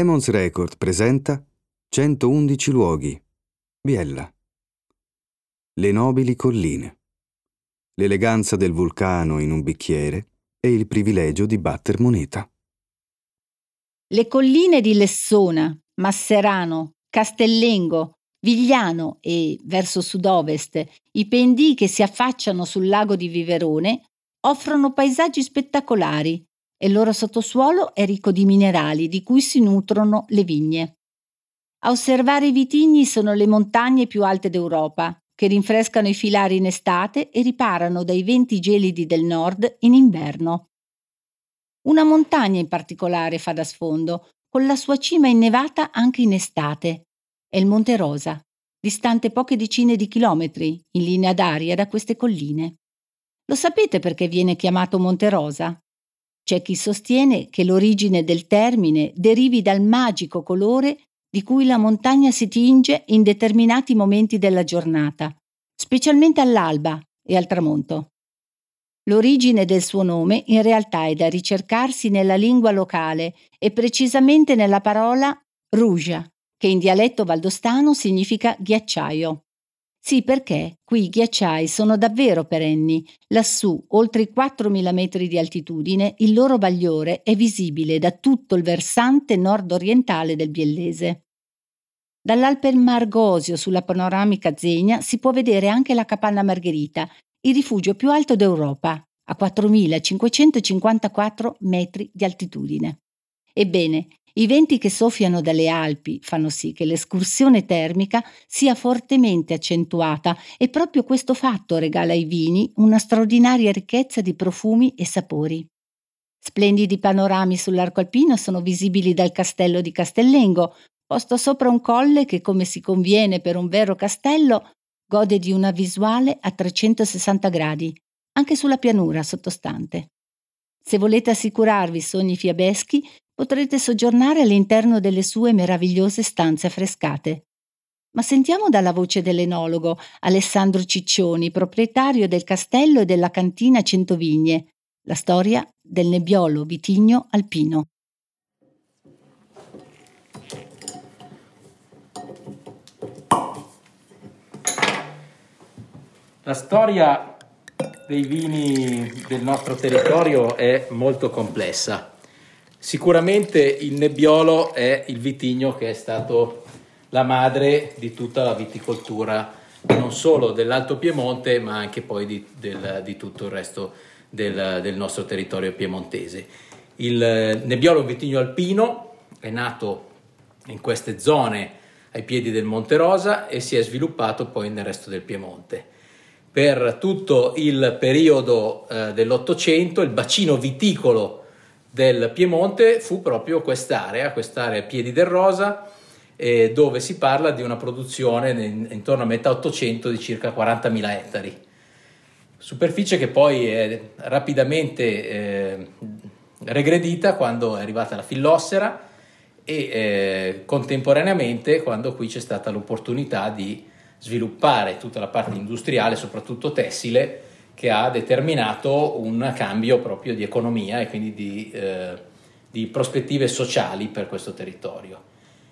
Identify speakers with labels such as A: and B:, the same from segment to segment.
A: Emons Record presenta 111 luoghi. Biella. Le nobili colline. L'eleganza del vulcano in un bicchiere e il privilegio di batter moneta.
B: Le colline di Lessona, Masserano, Castellengo, Vigliano e, verso sud-ovest, i pendii che si affacciano sul lago di Viverone offrono paesaggi spettacolari e il loro sottosuolo è ricco di minerali di cui si nutrono le vigne. A osservare i vitigni sono le montagne più alte d'Europa, che rinfrescano i filari in estate e riparano dai venti gelidi del nord in inverno. Una montagna in particolare fa da sfondo, con la sua cima innevata anche in estate. È il Monte Rosa, distante poche decine di chilometri in linea d'aria da queste colline. Lo sapete perché viene chiamato Monte Rosa? C'è chi sostiene che l'origine del termine derivi dal magico colore di cui la montagna si tinge in determinati momenti della giornata, specialmente all'alba e al tramonto. L'origine del suo nome in realtà è da ricercarsi nella lingua locale e precisamente nella parola rugia, che in dialetto valdostano significa ghiacciaio. Sì, perché qui i ghiacciai sono davvero perenni. Lassù, oltre i 4.000 metri di altitudine, il loro bagliore è visibile da tutto il versante nord-orientale del Biellese. Dall'Alpe Margosio sulla panoramica Zegna si può vedere anche la Capanna Margherita, il rifugio più alto d'Europa, a 4.554 metri di altitudine. Ebbene, i venti che soffiano dalle Alpi fanno sì che l'escursione termica sia fortemente accentuata e proprio questo fatto regala ai vini una straordinaria ricchezza di profumi e sapori. Splendidi panorami sull'arco alpino sono visibili dal castello di Castellengo, posto sopra un colle che, come si conviene per un vero castello, gode di una visuale a 360 gradi, anche sulla pianura sottostante. Se volete assicurarvi sogni fiabeschi, potrete soggiornare all'interno delle sue meravigliose stanze affrescate. Ma sentiamo dalla voce dell'enologo Alessandro Ciccioni, proprietario del castello e della cantina Centovigne, la storia del nebbiolo vitigno alpino.
C: La storia dei vini del nostro territorio è molto complessa. Sicuramente il Nebbiolo è il vitigno che è stato la madre di tutta la viticoltura, non solo dell'Alto Piemonte, ma anche poi di, del, di tutto il resto del, del, nostro territorio piemontese. Il Nebbiolo è un vitigno alpino, è nato in queste zone ai piedi del Monte Rosa e si è sviluppato poi nel resto del Piemonte. Per tutto il periodo eh, dell'Ottocento il bacino viticolo del Piemonte fu proprio quest'area, quest'area Piedi del Rosa, eh, dove si parla di una produzione in, intorno a metà 800 di circa 40.000 ettari. Superficie che poi è rapidamente eh, regredita quando è arrivata la fillossera e eh, contemporaneamente quando qui c'è stata l'opportunità di sviluppare tutta la parte industriale, soprattutto tessile, che ha determinato un cambio proprio di economia e quindi di, eh, di prospettive sociali per questo territorio.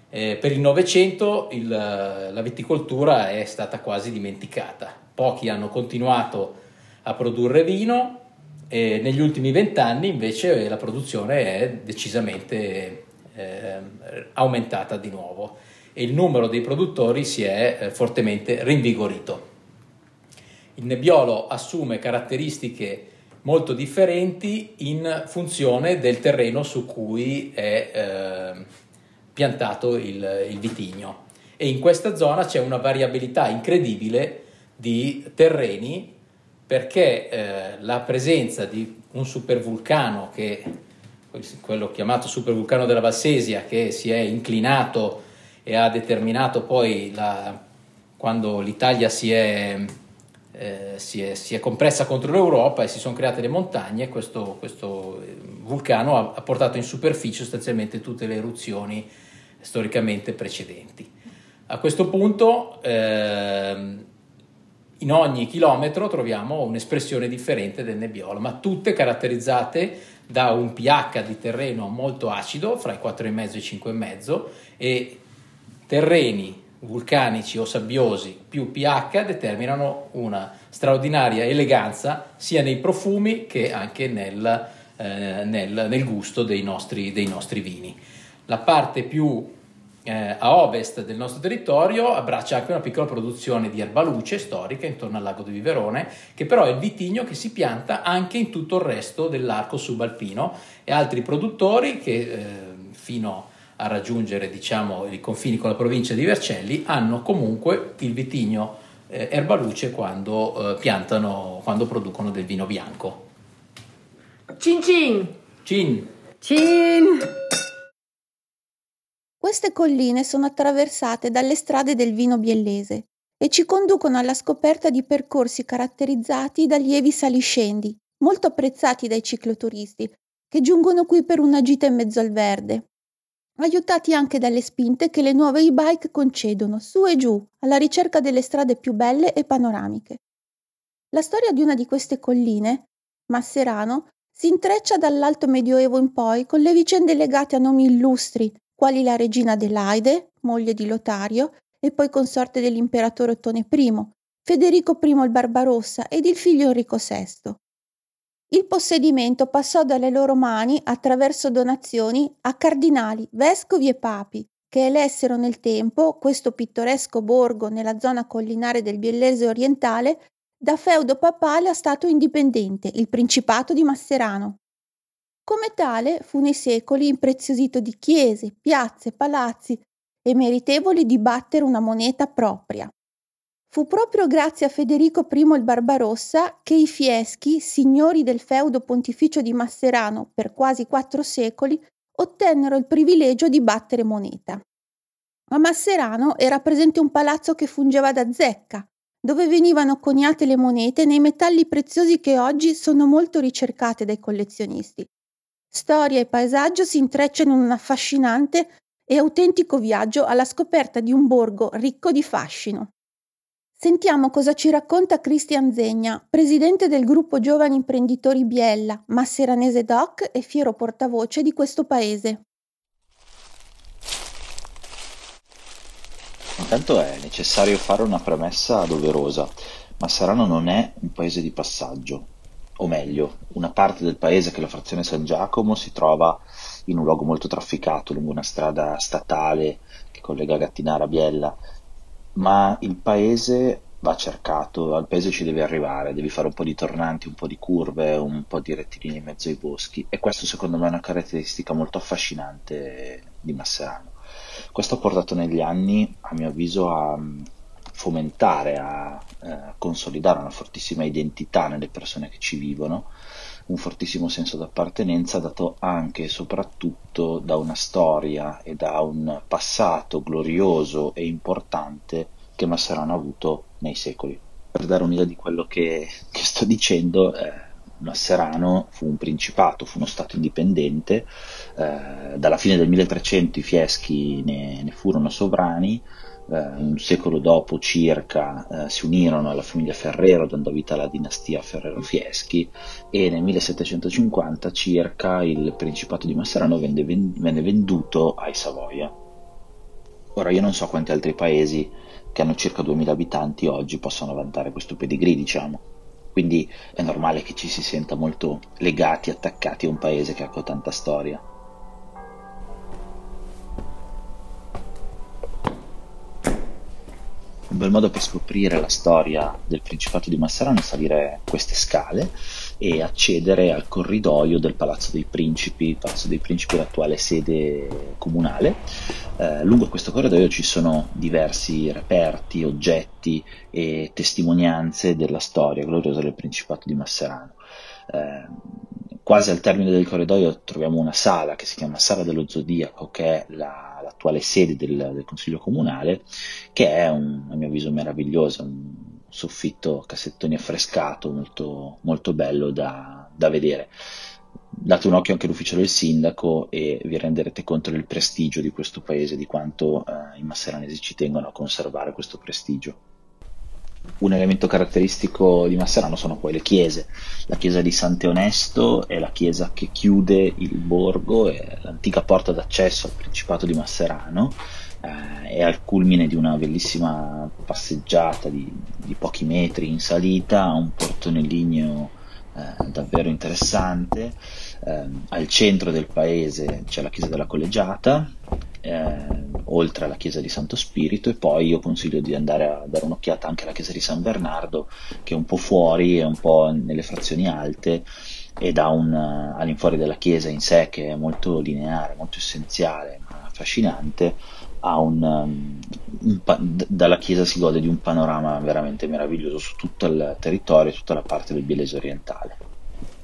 C: Eh, per il Novecento la viticoltura è stata quasi dimenticata, pochi hanno continuato a produrre vino e negli ultimi vent'anni invece la produzione è decisamente eh, aumentata di nuovo e il numero dei produttori si è eh, fortemente rinvigorito. Il nebbiolo assume caratteristiche molto differenti in funzione del terreno su cui è eh, piantato il, il vitigno. E in questa zona c'è una variabilità incredibile di terreni perché eh, la presenza di un supervulcano che quello chiamato supervulcano della Valsesia che si è inclinato e ha determinato poi la, quando l'Italia si è eh, si, è, si, è, compressa contro l'Europa e si sono create le montagne e questo, questo, eh, vulcano ha, ha, portato in superficie sostanzialmente tutte le eruzioni storicamente precedenti. A questo punto eh, in ogni chilometro troviamo un'espressione differente del nebbiolo, ma tutte caratterizzate da un pH di terreno molto acido, fra i 4,5 e i 5,5, e terreni vulcanici o sabbiosi più pH determinano una straordinaria eleganza sia nei profumi che anche nel, eh, nel, nel gusto dei nostri, dei nostri, vini. La parte più eh, a ovest del nostro territorio abbraccia anche una piccola produzione di erbaluce storica intorno al lago di Viverone, che però è il vitigno che si pianta anche in tutto il resto dell'arco subalpino e altri produttori che eh, fino a a raggiungere diciamo, i confini con la provincia di Vercelli hanno comunque il vitigno eh, erbaluce quando eh, piantano, quando producono del vino bianco.
D: Cin cin!
C: Cin!
B: Cin!
E: Queste colline sono attraversate dalle strade del vino biellese e ci conducono alla scoperta di percorsi caratterizzati da lievi saliscendi, molto apprezzati dai cicloturisti, che giungono qui per una gita in mezzo al verde, aiutati anche dalle spinte che le nuove e-bike concedono su e giù alla ricerca delle strade più belle e panoramiche. La storia di una di queste colline, Masserano, si intreccia dall'alto medioevo in poi con le vicende legate a nomi illustri, quali la regina Adelaide, moglie di Lotario e poi consorte dell'imperatore Ottone I, Federico I il Barbarossa ed il figlio Enrico VI. Il possedimento passò dalle loro mani, attraverso donazioni, a cardinali, vescovi e papi, che elessero nel tempo questo pittoresco borgo nella zona collinare del Biellese orientale da feudo papale a stato indipendente, il Principato di Masserano. Come tale fu nei secoli impreziosito di chiese, piazze, palazzi e meritevoli di battere una moneta propria. Fu proprio grazie a Federico I il Barbarossa che i Fieschi, signori del feudo pontificio di Masserano per quasi quattro secoli, ottennero il privilegio di battere moneta. A Masserano era presente un palazzo che fungeva da zecca, dove venivano coniate le monete nei metalli preziosi che oggi sono molto ricercate dai collezionisti. Storia e paesaggio si intrecciano in un affascinante e autentico viaggio alla scoperta di un borgo ricco di fascino. Sentiamo cosa ci racconta Cristian Zegna, presidente del gruppo Giovani Imprenditori Biella, Masseranese Doc e fiero portavoce di questo paese.
F: Intanto è necessario fare una premessa doverosa. Masserano non è un paese di passaggio, o meglio, una parte del paese che è la frazione San Giacomo si trova in un luogo molto trafficato lungo una strada statale che collega Gattinara a Biella ma il paese va cercato, al paese ci devi arrivare, devi fare un po' di tornanti, un po' di curve, un po' di rettilinei in mezzo ai boschi e questo secondo me è una caratteristica molto affascinante di Masserano. Questo ha portato negli anni, a mio avviso, a mm, fomentare, a eh, consolidare una fortissima identità nelle persone che ci vivono, un fortissimo senso d'appartenenza dato anche e soprattutto da una storia e da un passato glorioso e importante che Masserano ha avuto nei secoli. Per dare un'idea di quello che, che sto dicendo, eh, Masserano fu un principato, fu uno stato indipendente, eh, dalla fine del 1300 i Fieschi ne, ne furono sovrani, un secolo dopo circa eh, si unirono alla famiglia Ferrero dando vita alla dinastia Ferrero-Fieschi e nel 1750 circa il Principato di Masserano venne, venne venduto ai Savoia. Ora io non so quanti altri paesi che hanno circa 2000 abitanti oggi possono vantare questo pedigree, diciamo. Quindi è normale che ci si senta molto legati, attaccati a un paese che ha tanta storia. Bel modo per scoprire la storia del Principato di Masserano è salire queste scale e accedere al corridoio del Palazzo dei Principi. Palazzo dei Principi è l'attuale sede comunale. Eh, lungo questo corridoio ci sono diversi reperti, oggetti e testimonianze della storia gloriosa del Principato di Masserano. Eh, quasi al termine del corridoio troviamo una sala che si chiama Sala dello Zodiaco, che è la, l'attuale sede del, del, Consiglio Comunale, che è un, a mio avviso meravigliosa, un soffitto cassettoni affrescato, molto, molto bello da, da vedere. Date un occhio anche all'ufficio del sindaco e vi renderete conto del prestigio di questo paese, di quanto eh, i masseranesi ci tengono a conservare questo prestigio. Un elemento caratteristico di Masserano sono poi le chiese, la chiesa di Sant'Onesto è la chiesa che chiude il borgo, è l'antica porta d'accesso al Principato di Masserano, eh, è al culmine di una bellissima passeggiata di, di pochi metri in salita, ha un portone ligneo eh, davvero interessante. Eh, al centro del paese c'è la chiesa della Collegiata, eh, oltre alla chiesa di Santo Spirito, e poi io consiglio di andare a dare un'occhiata anche alla chiesa di San Bernardo, che è un po' fuori, è un po' nelle frazioni alte ed ha un, all'infuori della chiesa in sé che è molto lineare, molto essenziale, ma affascinante, un, um, un, dalla chiesa si gode di un panorama veramente meraviglioso su tutto il territorio, tutta la parte del Bielese orientale.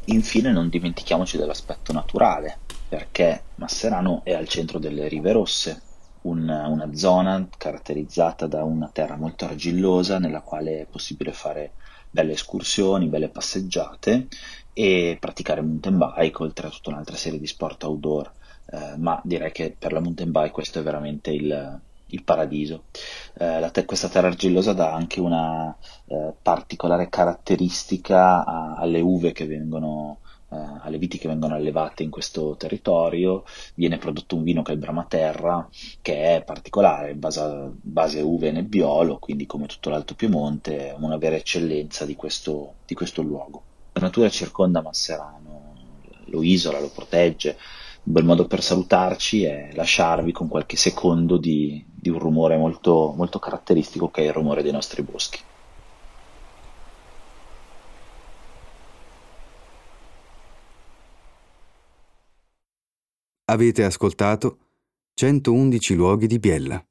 F: Infine non dimentichiamoci dell'aspetto naturale, perché Masserano è al centro delle Rive Rosse, un, una zona caratterizzata da una terra molto argillosa nella quale è possibile fare belle escursioni, belle passeggiate e praticare mountain bike oltre a tutta un'altra serie di sport outdoor eh, ma direi che per la mountain bike questo è veramente il, il paradiso. Eh, te- questa terra argillosa dà anche una eh, particolare caratteristica a- alle uve che vengono eh, alle viti che vengono allevate in questo territorio, viene prodotto un vino che è il Bramaterra, che è particolare, base, base uve nebbiolo, quindi come tutto l'Alto Piemonte, una vera eccellenza di questo, di questo luogo. La natura circonda Masserano, lo isola, lo protegge, un bel modo per salutarci è lasciarvi con qualche secondo di, di un rumore molto, molto caratteristico che è il rumore dei nostri boschi.
A: Avete ascoltato 111 luoghi di Biella